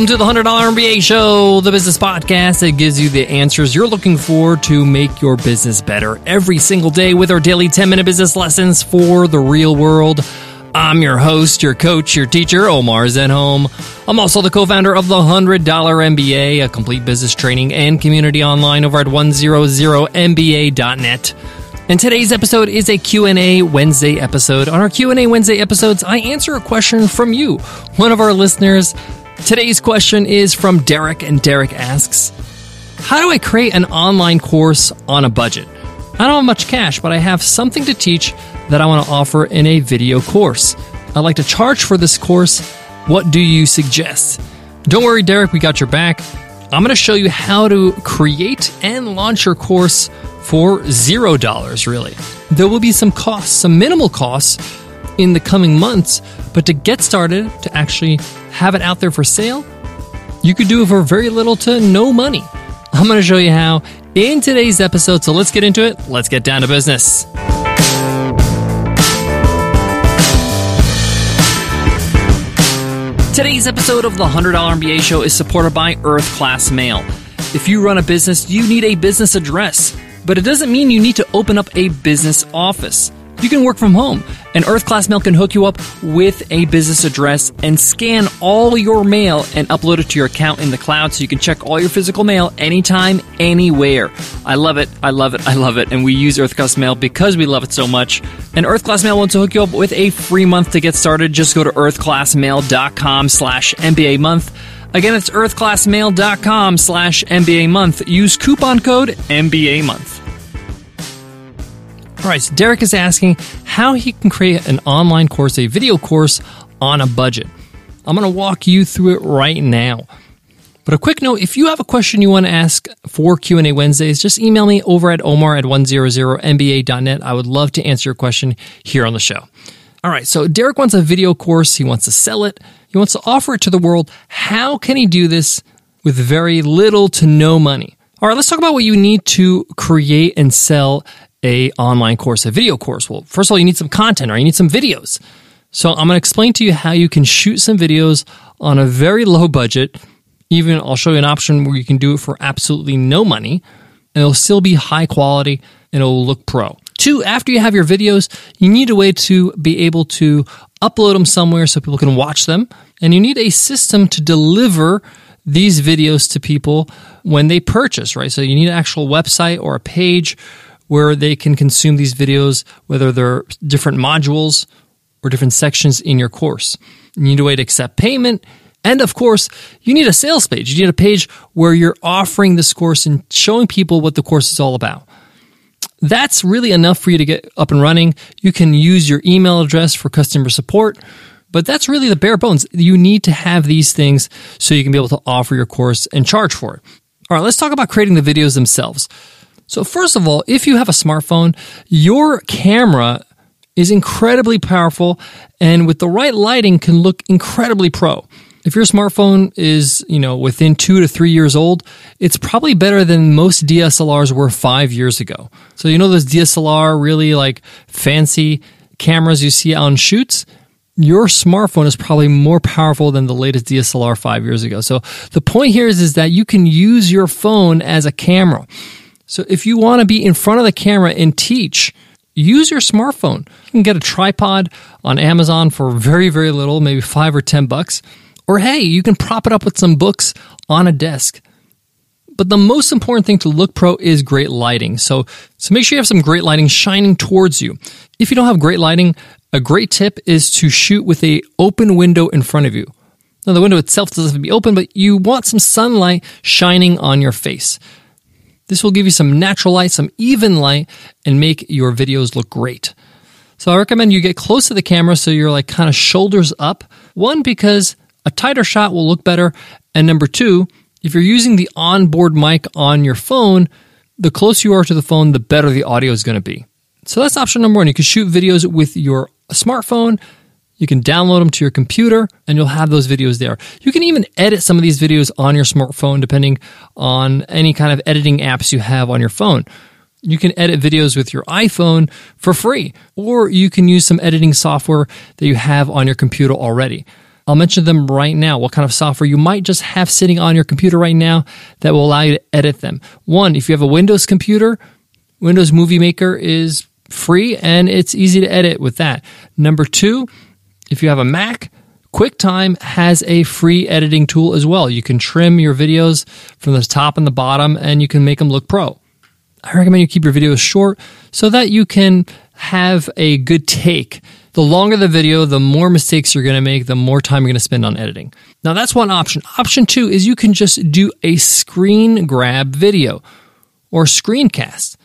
Welcome to the $100 MBA Show, the business podcast that gives you the answers you're looking for to make your business better every single day with our daily 10 minute business lessons for the real world. I'm your host, your coach, your teacher, Omar Zenhom. I'm also the co-founder of the $100 MBA, a complete business training and community online over at 100mba.net. And today's episode is a Q&A Wednesday episode. On our Q&A Wednesday episodes, I answer a question from you, one of our listeners. Today's question is from Derek, and Derek asks, How do I create an online course on a budget? I don't have much cash, but I have something to teach that I want to offer in a video course. I'd like to charge for this course. What do you suggest? Don't worry, Derek, we got your back. I'm going to show you how to create and launch your course for zero dollars, really. There will be some costs, some minimal costs in the coming months, but to get started, to actually have it out there for sale, you could do it for very little to no money. I'm going to show you how in today's episode. So let's get into it. Let's get down to business. Today's episode of the $100 MBA show is supported by Earth Class Mail. If you run a business, you need a business address, but it doesn't mean you need to open up a business office. You can work from home, and Earth Class Mail can hook you up with a business address and scan all your mail and upload it to your account in the cloud so you can check all your physical mail anytime, anywhere. I love it, I love it, I love it, and we use Earth Class Mail because we love it so much. And Earth Class Mail wants to hook you up with a free month to get started. Just go to earthclassmail.com slash MBA month. Again, it's earthclassmail.com slash MBA month. Use coupon code MBA month. All right, so Derek is asking how he can create an online course, a video course on a budget. I'm going to walk you through it right now. But a quick note, if you have a question you want to ask for Q&A Wednesdays, just email me over at omar at 100mba.net. I would love to answer your question here on the show. All right, so Derek wants a video course. He wants to sell it. He wants to offer it to the world. How can he do this with very little to no money? All right, let's talk about what you need to create and sell a online course, a video course? Well, first of all, you need some content or you need some videos. So I'm going to explain to you how you can shoot some videos on a very low budget. Even I'll show you an option where you can do it for absolutely no money and it'll still be high quality and it'll look pro. Two, after you have your videos, you need a way to be able to upload them somewhere so people can watch them. And you need a system to deliver these videos to people when they purchase, right? So you need an actual website or a page where they can consume these videos, whether they're different modules or different sections in your course. You need a way to accept payment. And of course, you need a sales page. You need a page where you're offering this course and showing people what the course is all about. That's really enough for you to get up and running. You can use your email address for customer support, but that's really the bare bones. You need to have these things so you can be able to offer your course and charge for it. All right, let's talk about creating the videos themselves. So, first of all, if you have a smartphone, your camera is incredibly powerful and with the right lighting can look incredibly pro. If your smartphone is, you know, within two to three years old, it's probably better than most DSLRs were five years ago. So, you know, those DSLR really like fancy cameras you see on shoots? Your smartphone is probably more powerful than the latest DSLR five years ago. So the point here is, is that you can use your phone as a camera. So if you want to be in front of the camera and teach, use your smartphone. You can get a tripod on Amazon for very, very little, maybe five or 10 bucks. Or hey, you can prop it up with some books on a desk. But the most important thing to look pro is great lighting. So, so make sure you have some great lighting shining towards you. If you don't have great lighting, a great tip is to shoot with a open window in front of you. Now the window itself doesn't have to be open, but you want some sunlight shining on your face. This will give you some natural light, some even light, and make your videos look great. So I recommend you get close to the camera so you're like kind of shoulders up. One, because a tighter shot will look better. And number two, if you're using the onboard mic on your phone, the closer you are to the phone, the better the audio is going to be. So that's option number one. You can shoot videos with your smartphone you can download them to your computer and you'll have those videos there. You can even edit some of these videos on your smartphone depending on any kind of editing apps you have on your phone. You can edit videos with your iPhone for free, or you can use some editing software that you have on your computer already. I'll mention them right now. What kind of software you might just have sitting on your computer right now that will allow you to edit them. One, if you have a Windows computer, Windows Movie Maker is free and it's easy to edit with that. Number two, if you have a Mac, QuickTime has a free editing tool as well. You can trim your videos from the top and the bottom and you can make them look pro. I recommend you keep your videos short so that you can have a good take. The longer the video, the more mistakes you're going to make, the more time you're going to spend on editing. Now, that's one option. Option two is you can just do a screen grab video or screencast.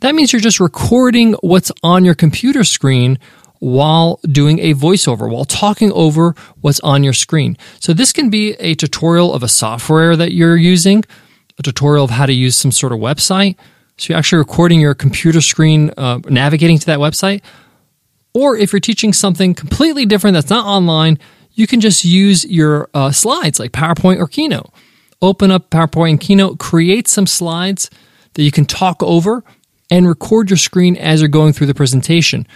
That means you're just recording what's on your computer screen while doing a voiceover, while talking over what's on your screen. So this can be a tutorial of a software that you're using, a tutorial of how to use some sort of website. So you're actually recording your computer screen, uh, navigating to that website. Or if you're teaching something completely different that's not online, you can just use your uh, slides like PowerPoint or Keynote. Open up PowerPoint and Keynote, create some slides that you can talk over and record your screen as you're going through the presentation.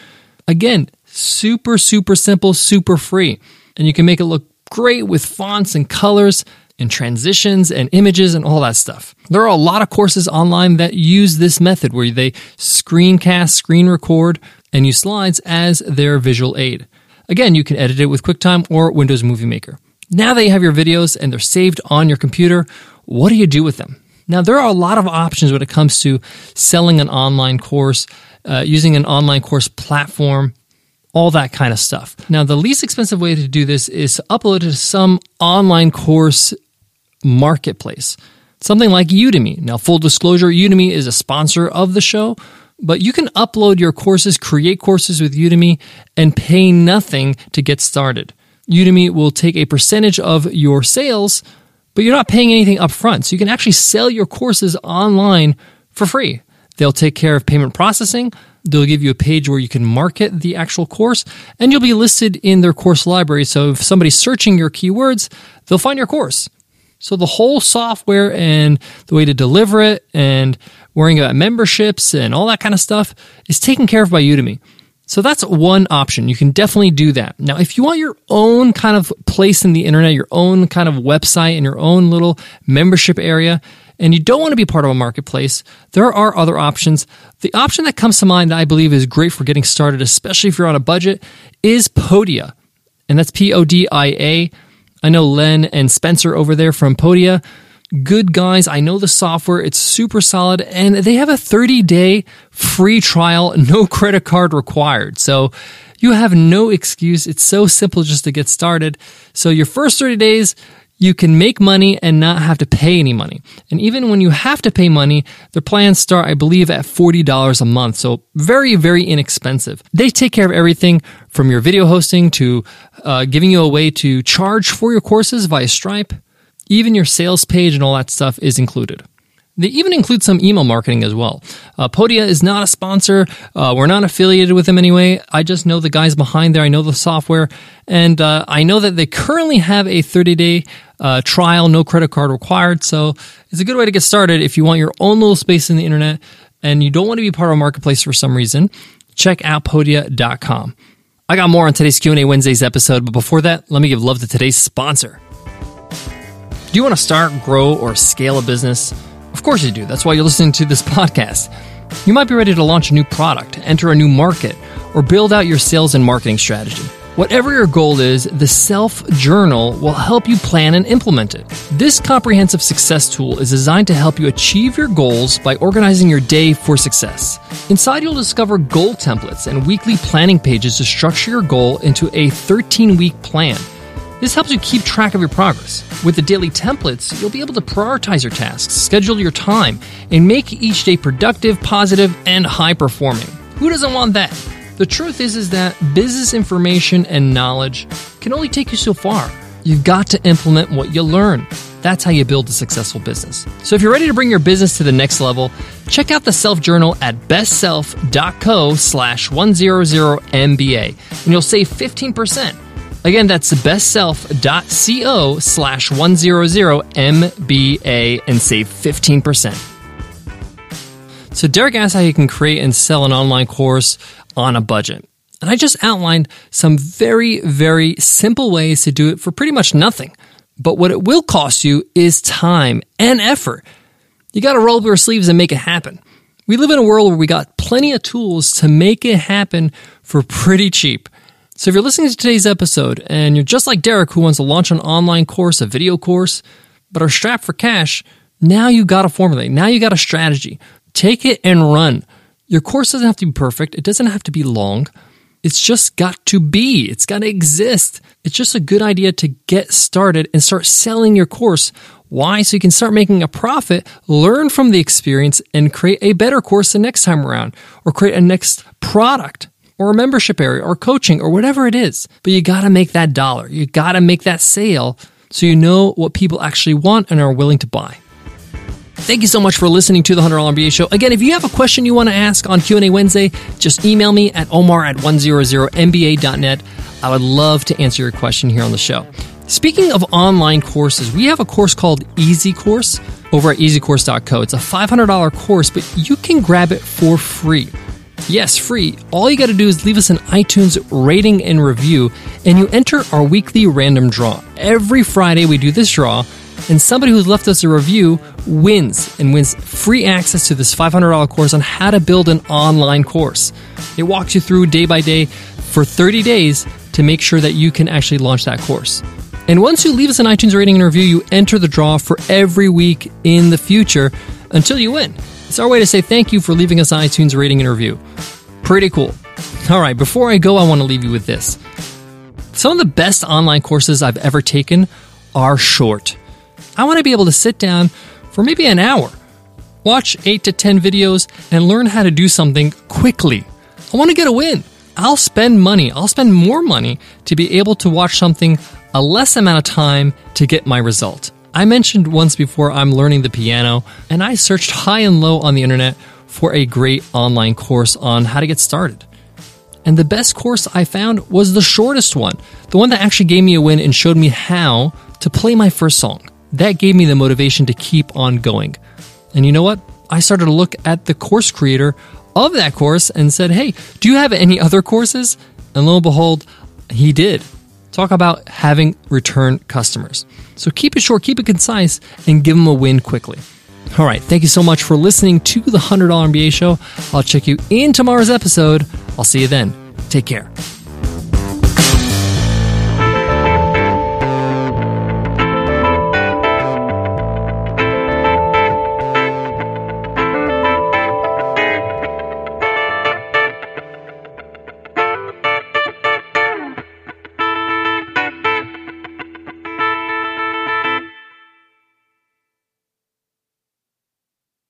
Again, super, super simple, super free. And you can make it look great with fonts and colors and transitions and images and all that stuff. There are a lot of courses online that use this method where they screencast, screen record, and use slides as their visual aid. Again, you can edit it with QuickTime or Windows Movie Maker. Now that you have your videos and they're saved on your computer, what do you do with them? Now, there are a lot of options when it comes to selling an online course, uh, using an online course platform, all that kind of stuff. Now, the least expensive way to do this is to upload to some online course marketplace, something like Udemy. Now, full disclosure, Udemy is a sponsor of the show, but you can upload your courses, create courses with Udemy, and pay nothing to get started. Udemy will take a percentage of your sales but you're not paying anything up front. So you can actually sell your courses online for free. They'll take care of payment processing. They'll give you a page where you can market the actual course and you'll be listed in their course library. So if somebody's searching your keywords, they'll find your course. So the whole software and the way to deliver it and worrying about memberships and all that kind of stuff is taken care of by Udemy. So that's one option. You can definitely do that. Now, if you want your own kind of place in the internet, your own kind of website and your own little membership area, and you don't want to be part of a marketplace, there are other options. The option that comes to mind that I believe is great for getting started, especially if you're on a budget, is Podia. And that's P O D I A. I know Len and Spencer over there from Podia good guys. I know the software. It's super solid and they have a 30 day free trial, no credit card required. So you have no excuse. It's so simple just to get started. So your first 30 days, you can make money and not have to pay any money. And even when you have to pay money, their plans start, I believe, at $40 a month. So very, very inexpensive. They take care of everything from your video hosting to uh, giving you a way to charge for your courses via Stripe even your sales page and all that stuff is included. They even include some email marketing as well. Uh, Podia is not a sponsor. Uh, we're not affiliated with them anyway. I just know the guys behind there. I know the software. And uh, I know that they currently have a 30 day uh, trial, no credit card required. So it's a good way to get started if you want your own little space in the internet and you don't want to be part of a marketplace for some reason. Check out podia.com. I got more on today's Q&A Wednesdays episode, but before that, let me give love to today's sponsor. Do you want to start, grow, or scale a business? Of course you do. That's why you're listening to this podcast. You might be ready to launch a new product, enter a new market, or build out your sales and marketing strategy. Whatever your goal is, the Self Journal will help you plan and implement it. This comprehensive success tool is designed to help you achieve your goals by organizing your day for success. Inside, you'll discover goal templates and weekly planning pages to structure your goal into a 13 week plan. This helps you keep track of your progress. With the daily templates, you'll be able to prioritize your tasks, schedule your time, and make each day productive, positive, and high performing. Who doesn't want that? The truth is is that business information and knowledge can only take you so far. You've got to implement what you learn. That's how you build a successful business. So if you're ready to bring your business to the next level, check out the Self Journal at bestself.co slash 100MBA and you'll save 15%. Again, that's bestself.co slash 100MBA and save 15%. So Derek asked how you can create and sell an online course on a budget. And I just outlined some very, very simple ways to do it for pretty much nothing. But what it will cost you is time and effort. You got to roll up your sleeves and make it happen. We live in a world where we got plenty of tools to make it happen for pretty cheap. So if you're listening to today's episode and you're just like Derek who wants to launch an online course, a video course, but are strapped for cash, now you got a formula. Now you got a strategy. Take it and run. Your course doesn't have to be perfect. It doesn't have to be long. It's just got to be. It's got to exist. It's just a good idea to get started and start selling your course. Why? So you can start making a profit, learn from the experience, and create a better course the next time around, or create a next product, or a membership area, or coaching, or whatever it is. But you got to make that dollar. You got to make that sale so you know what people actually want and are willing to buy. Thank you so much for listening to the $100 MBA show. Again, if you have a question you want to ask on Q&A Wednesday, just email me at omar at 100mba.net. I would love to answer your question here on the show. Speaking of online courses, we have a course called Easy Course over at easycourse.co. It's a $500 course, but you can grab it for free. Yes, free. All you got to do is leave us an iTunes rating and review, and you enter our weekly random draw. Every Friday, we do this draw and somebody who's left us a review wins and wins free access to this $500 course on how to build an online course. It walks you through day by day for 30 days to make sure that you can actually launch that course. And once you leave us an iTunes rating and review, you enter the draw for every week in the future until you win. It's our way to say thank you for leaving us iTunes rating and review. Pretty cool. All right, before I go, I want to leave you with this. Some of the best online courses I've ever taken are short. I want to be able to sit down for maybe an hour, watch 8 to 10 videos, and learn how to do something quickly. I want to get a win. I'll spend money, I'll spend more money to be able to watch something a less amount of time to get my result. I mentioned once before I'm learning the piano, and I searched high and low on the internet for a great online course on how to get started. And the best course I found was the shortest one, the one that actually gave me a win and showed me how to play my first song that gave me the motivation to keep on going. And you know what? I started to look at the course creator of that course and said, Hey, do you have any other courses? And lo and behold, he did. Talk about having return customers. So keep it short, keep it concise, and give them a win quickly. All right. Thank you so much for listening to the $100 MBA show. I'll check you in tomorrow's episode. I'll see you then. Take care.